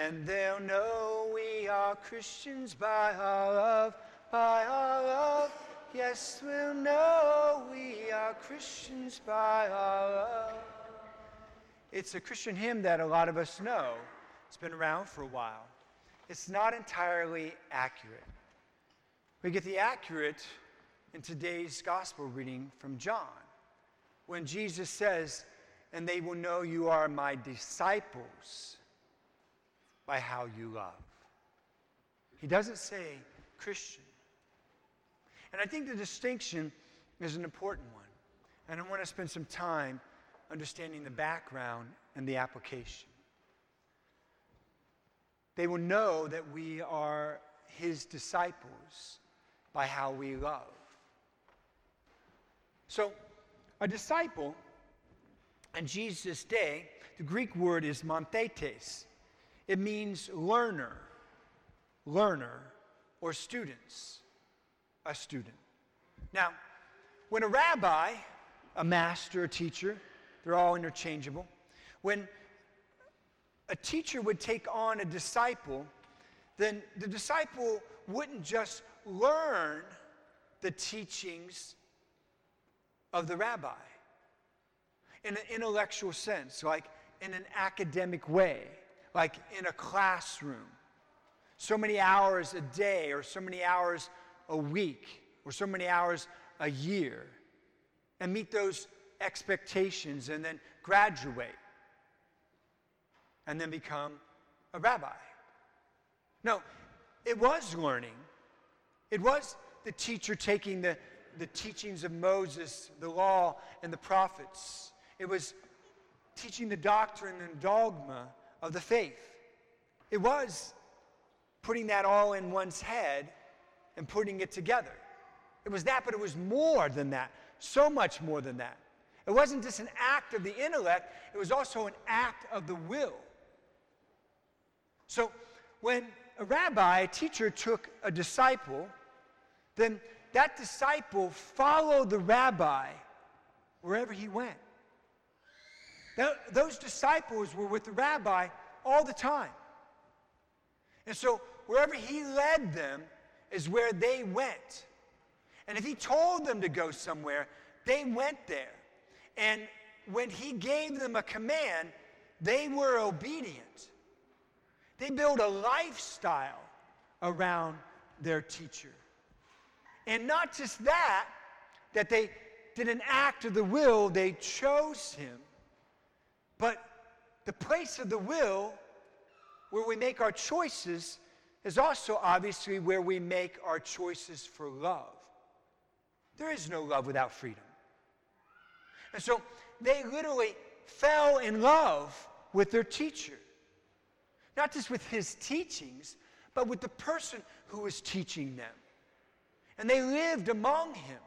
And they'll know we are Christians by our love, by our love. Yes, we'll know we are Christians by our love. It's a Christian hymn that a lot of us know. It's been around for a while. It's not entirely accurate. We get the accurate in today's gospel reading from John when Jesus says, And they will know you are my disciples by how you love. He doesn't say Christian. And I think the distinction is an important one. And I want to spend some time understanding the background and the application. They will know that we are his disciples by how we love. So, a disciple in Jesus' day, the Greek word is mathetes. It means learner, learner, or students, a student. Now, when a rabbi, a master, a teacher, they're all interchangeable, when a teacher would take on a disciple, then the disciple wouldn't just learn the teachings of the rabbi in an intellectual sense, like in an academic way, like in a classroom. So many hours a day, or so many hours a week, or so many hours a year, and meet those expectations and then graduate and then become a rabbi. No, it was learning. It was the teacher taking the, the teachings of Moses, the law, and the prophets. It was teaching the doctrine and dogma of the faith. It was putting that all in one's head and putting it together. It was that, but it was more than that, so much more than that. It wasn't just an act of the intellect, it was also an act of the will. So when a rabbi, a teacher, took a disciple, then that disciple followed the rabbi wherever he went. Those disciples were with the rabbi all the time. And so wherever he led them is where they went. And if he told them to go somewhere, they went there. And when he gave them a command, they were obedient. They built a lifestyle around their teacher. And not just that, that they did an act of the will, they chose him. But the place of the will, where we make our choices, is also obviously where we make our choices for love. There is no love without freedom. And so they literally fell in love with their teacher. Not just with his teachings, but with the person who was teaching them. And they lived among him.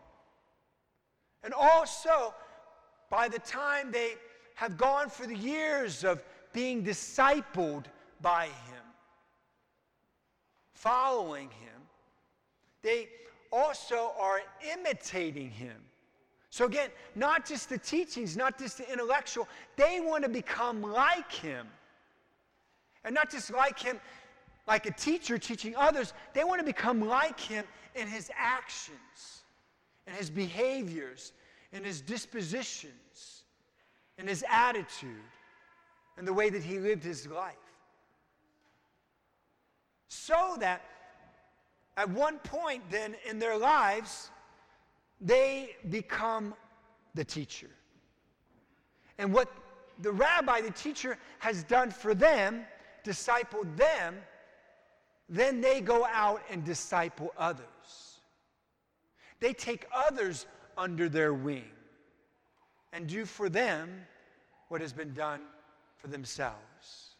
And also, by the time they have gone for the years of being discipled by him, following him, they also are imitating him. So, again, not just the teachings, not just the intellectual, they want to become like him. And not just like him, like a teacher teaching others, they want to become like him in his actions, in his behaviors, in his dispositions, in his attitude, and the way that he lived his life. So that at one point, then, in their lives, they become the teacher. And what the rabbi, the teacher, has done for them, discipled them, then they go out and disciple others. They take others under their wing and do for them what has been done for themselves.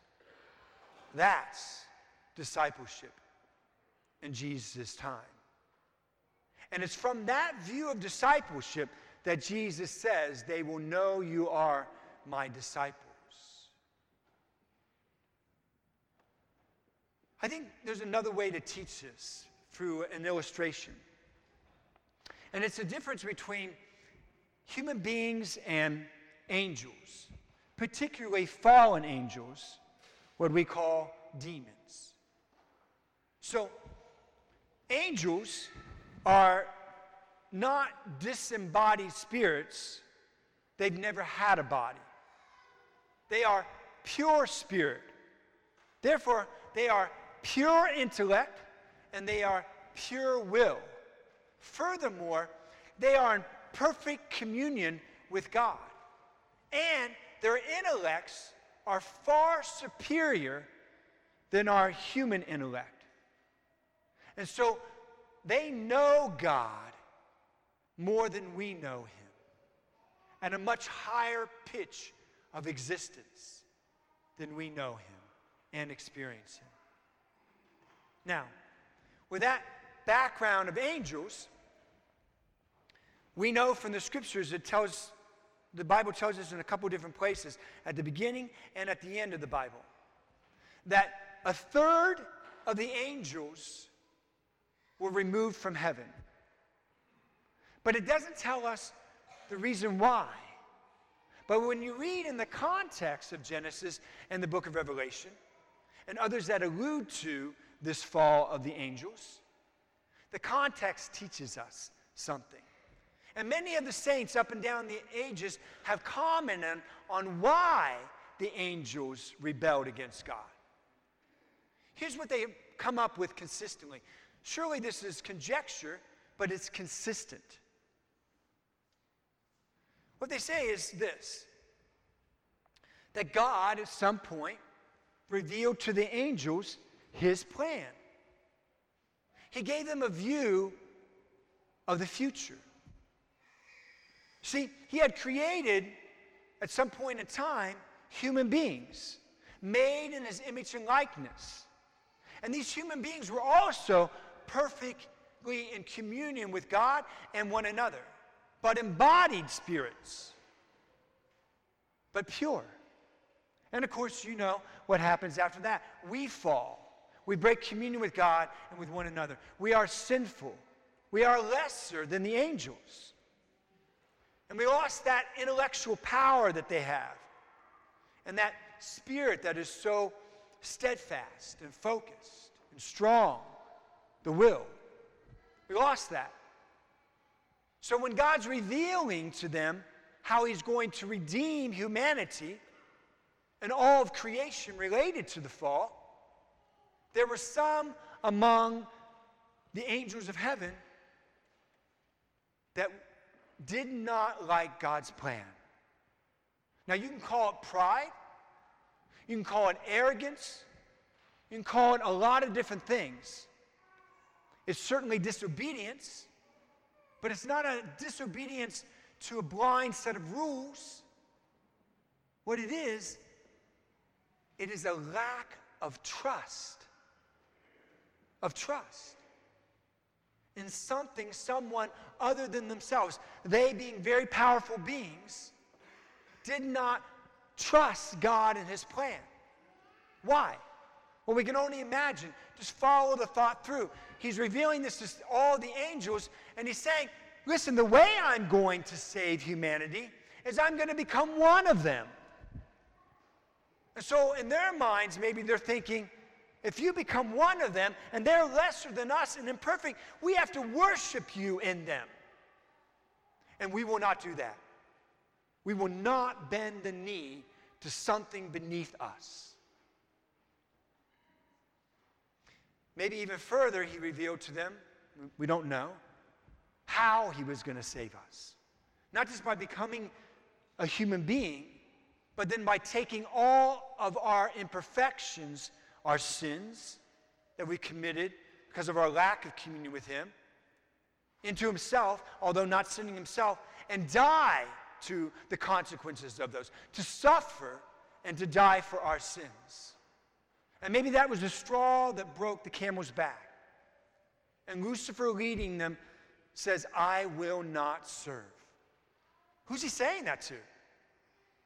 That's discipleship in Jesus' time. And it's from that view of discipleship that Jesus says, They will know you are my disciples. I think there's another way to teach this through an illustration. And it's the difference between human beings and angels, particularly fallen angels, what we call demons. So, angels are not disembodied spirits, they've never had a body. They are pure spirit. Therefore, they are pure intellect and they are pure will. Furthermore, they are in perfect communion with God. And their intellects are far superior than our human intellect. And so they know God more than we know Him at a much higher pitch of existence than we know Him and experience Him. Now, with that background of angels, we know from the scriptures it tells the Bible tells us in a couple different places at the beginning and at the end of the Bible that a third of the angels were removed from heaven. But it doesn't tell us the reason why. But when you read in the context of Genesis and the book of Revelation, and others that allude to this fall of the angels, the context teaches us something. And many of the saints up and down the ages have commented on why the angels rebelled against God. Here's what they come up with consistently. Surely this is conjecture, but it's consistent. What they say is this that God, at some point, revealed to the angels his plan. He gave them a view of the future. See, he had created at some point in time human beings made in his image and likeness. And these human beings were also perfectly in communion with God and one another, but embodied spirits, but pure. And of course, you know what happens after that. We fall. We break communion with God and with one another. We are sinful. We are lesser than the angels. And we lost that intellectual power that they have and that spirit that is so steadfast and focused and strong, the will. We lost that. So when God's revealing to them how He's going to redeem humanity and all of creation related to the fall, there were some among the angels of heaven that did not like God's plan. Now, you can call it pride, you can call it arrogance, you can call it a lot of different things. It's certainly disobedience, but it's not a disobedience to a blind set of rules. What it is, it is a lack of trust of trust in something, someone other than themselves. They, being very powerful beings, did not trust God and His plan. Why? Well, we can only imagine. Just follow the thought through. He's revealing this to all the angels, and He's saying, Listen, the way I'm going to save humanity is I'm going to become one of them. And so, in their minds, maybe they're thinking, if you become one of them and they're lesser than us and imperfect, we have to worship you in them. And we will not do that. We will not bend the knee to something beneath us. Maybe even further, he revealed to them, we don't know, how he was going to save us. Not just by becoming a human being, but then by taking all of our imperfections our sins that we committed because of our lack of communion with Him into Himself, although not sinning Himself, and die to the consequences of those, to suffer and to die for our sins. And maybe that was the straw that broke the camel's back. And Lucifer leading them says, I will not serve. Who's he saying that to?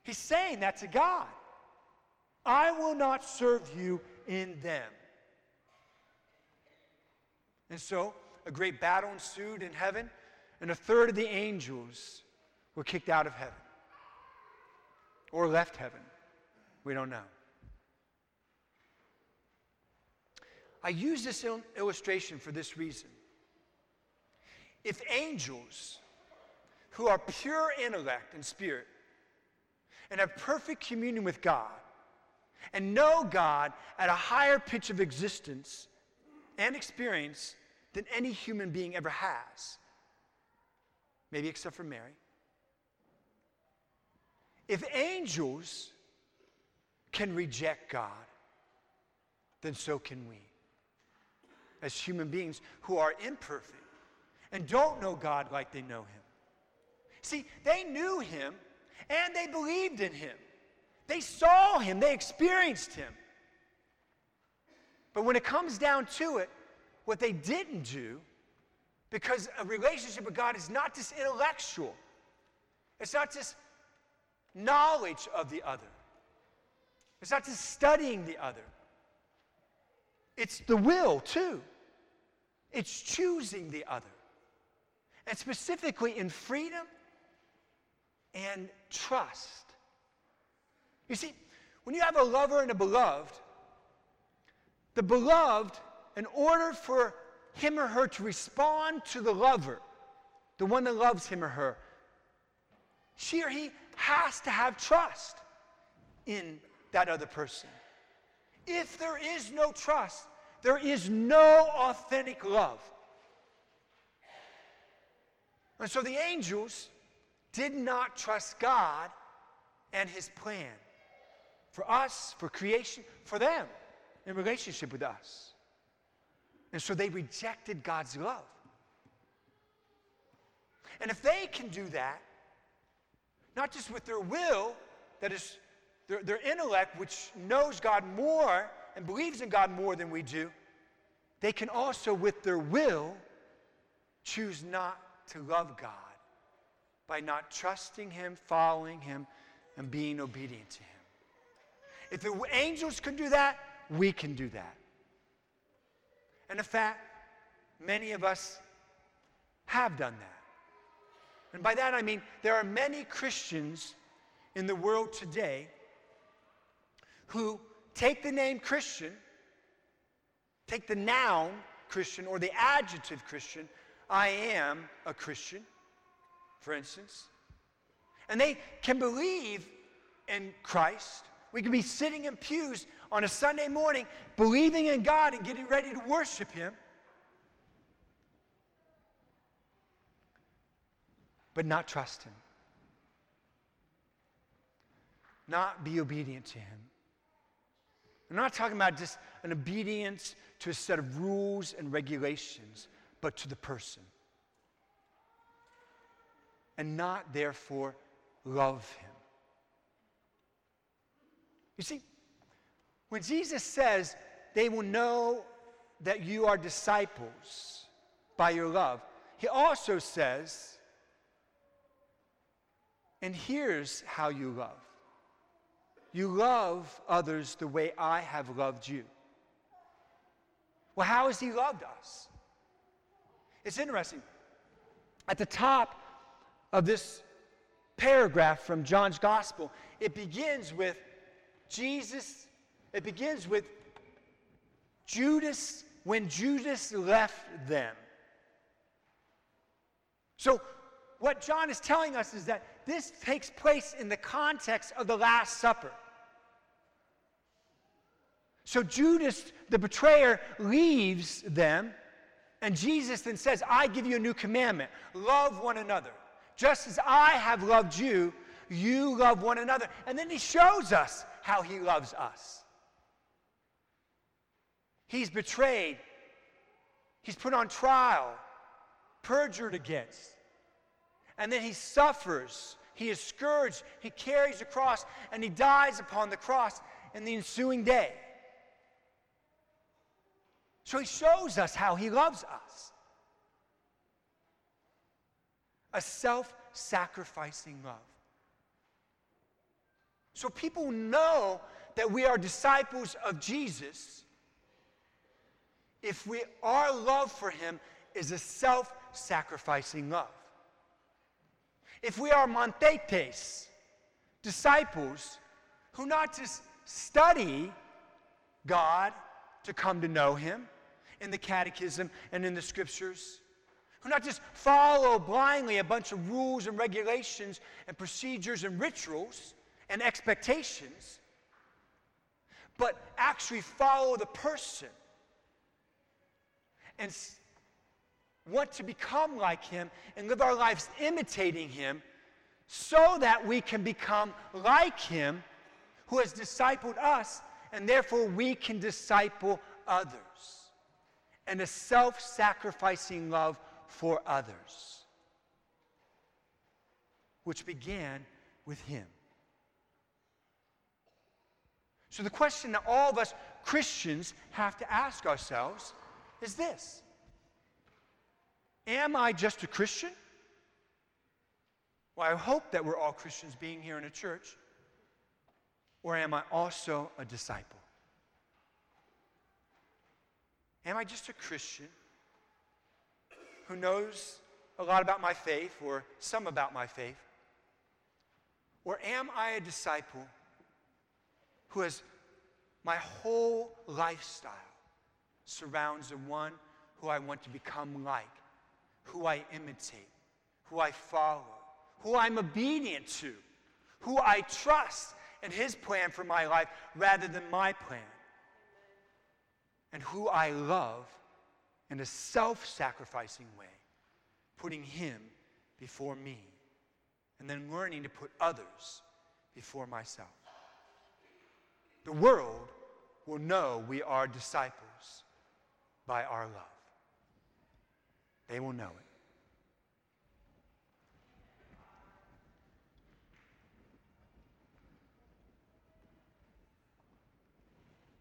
He's saying that to God. I will not serve you in them. And so, a great battle ensued in heaven, and a third of the angels were kicked out of heaven or left heaven. We don't know. I use this il- illustration for this reason. If angels, who are pure intellect and spirit, and have perfect communion with God, and know God at a higher pitch of existence and experience than any human being ever has, maybe except for Mary. If angels can reject God, then so can we. As human beings who are imperfect and don't know God like they know Him. See, they knew Him and they believed in Him. They saw Him, they experienced Him. But when it comes down to it, what they didn't do, because a relationship with God is not just intellectual, it's not just knowledge of the other, it's not just studying the other, it's the will too. It's choosing the other. And specifically in freedom and trust. You see, when you have a lover and a beloved, the beloved, in order for him or her to respond to the lover, the one that loves him or her, she or he has to have trust in that other person. If there is no trust, there is no authentic love. And so the angels did not trust God and his plan for us, for creation, for them in relationship with us. And so they rejected God's love. And if they can do that, not just with their will, that is their, their intellect, which knows God more and believes in God more than we do, they can also, with their will, choose not to love God by not trusting Him, following Him, and being obedient to Him. If the angels can do that, we can do that. And in fact, many of us have done that. And by that I mean there are many Christians in the world today who take the name Christian, take the noun Christian or the adjective Christian, I am a Christian, for instance, and they can believe in Christ we can be sitting in pews on a Sunday morning, believing in God and getting ready to worship Him. But not trust Him. Not be obedient to Him. I'm not talking about just an obedience to a set of rules and regulations, but to the person. And not, therefore, love Him. You see, when Jesus says they will know that you are disciples by your love, he also says, and here's how you love you love others the way I have loved you. Well, how has he loved us? It's interesting. At the top of this paragraph from John's gospel, it begins with Jesus, it begins with Judas when Judas left them. So, what John is telling us is that this takes place in the context of the Last Supper. So, Judas, the betrayer, leaves them, and Jesus then says, I give you a new commandment love one another. Just as I have loved you, you love one another. And then he shows us how he loves us. He's betrayed, he's put on trial, perjured against, and then he suffers. He is scourged, he carries a cross, and he dies upon the cross in the ensuing day. So he shows us how he loves us a self sacrificing love. So people know that we are disciples of Jesus if we, our love for him is a self sacrificing love. If we are mathetes, disciples who not just study God to come to know Him in the catechism and in the scriptures, who not just follow blindly a bunch of rules and regulations and procedures and rituals and expectations, but actually follow the person and want to become like him and live our lives imitating him so that we can become like him who has discipled us and therefore we can disciple others. And a self sacrificing love for others, which began with him. So, the question that all of us Christians have to ask ourselves is this Am I just a Christian? Well, I hope that we're all Christians being here in a church. Or am I also a disciple? Am I just a Christian who knows a lot about my faith or some about my faith? Or am I a disciple who has my whole lifestyle surrounds the one who I want to become like, who I imitate, who I follow, who I'm obedient to, who I trust in his plan for my life rather than my plan, and who I love in a self sacrificing way, putting him before me, and then learning to put others before myself. The world will know we are disciples by our love. They will know it.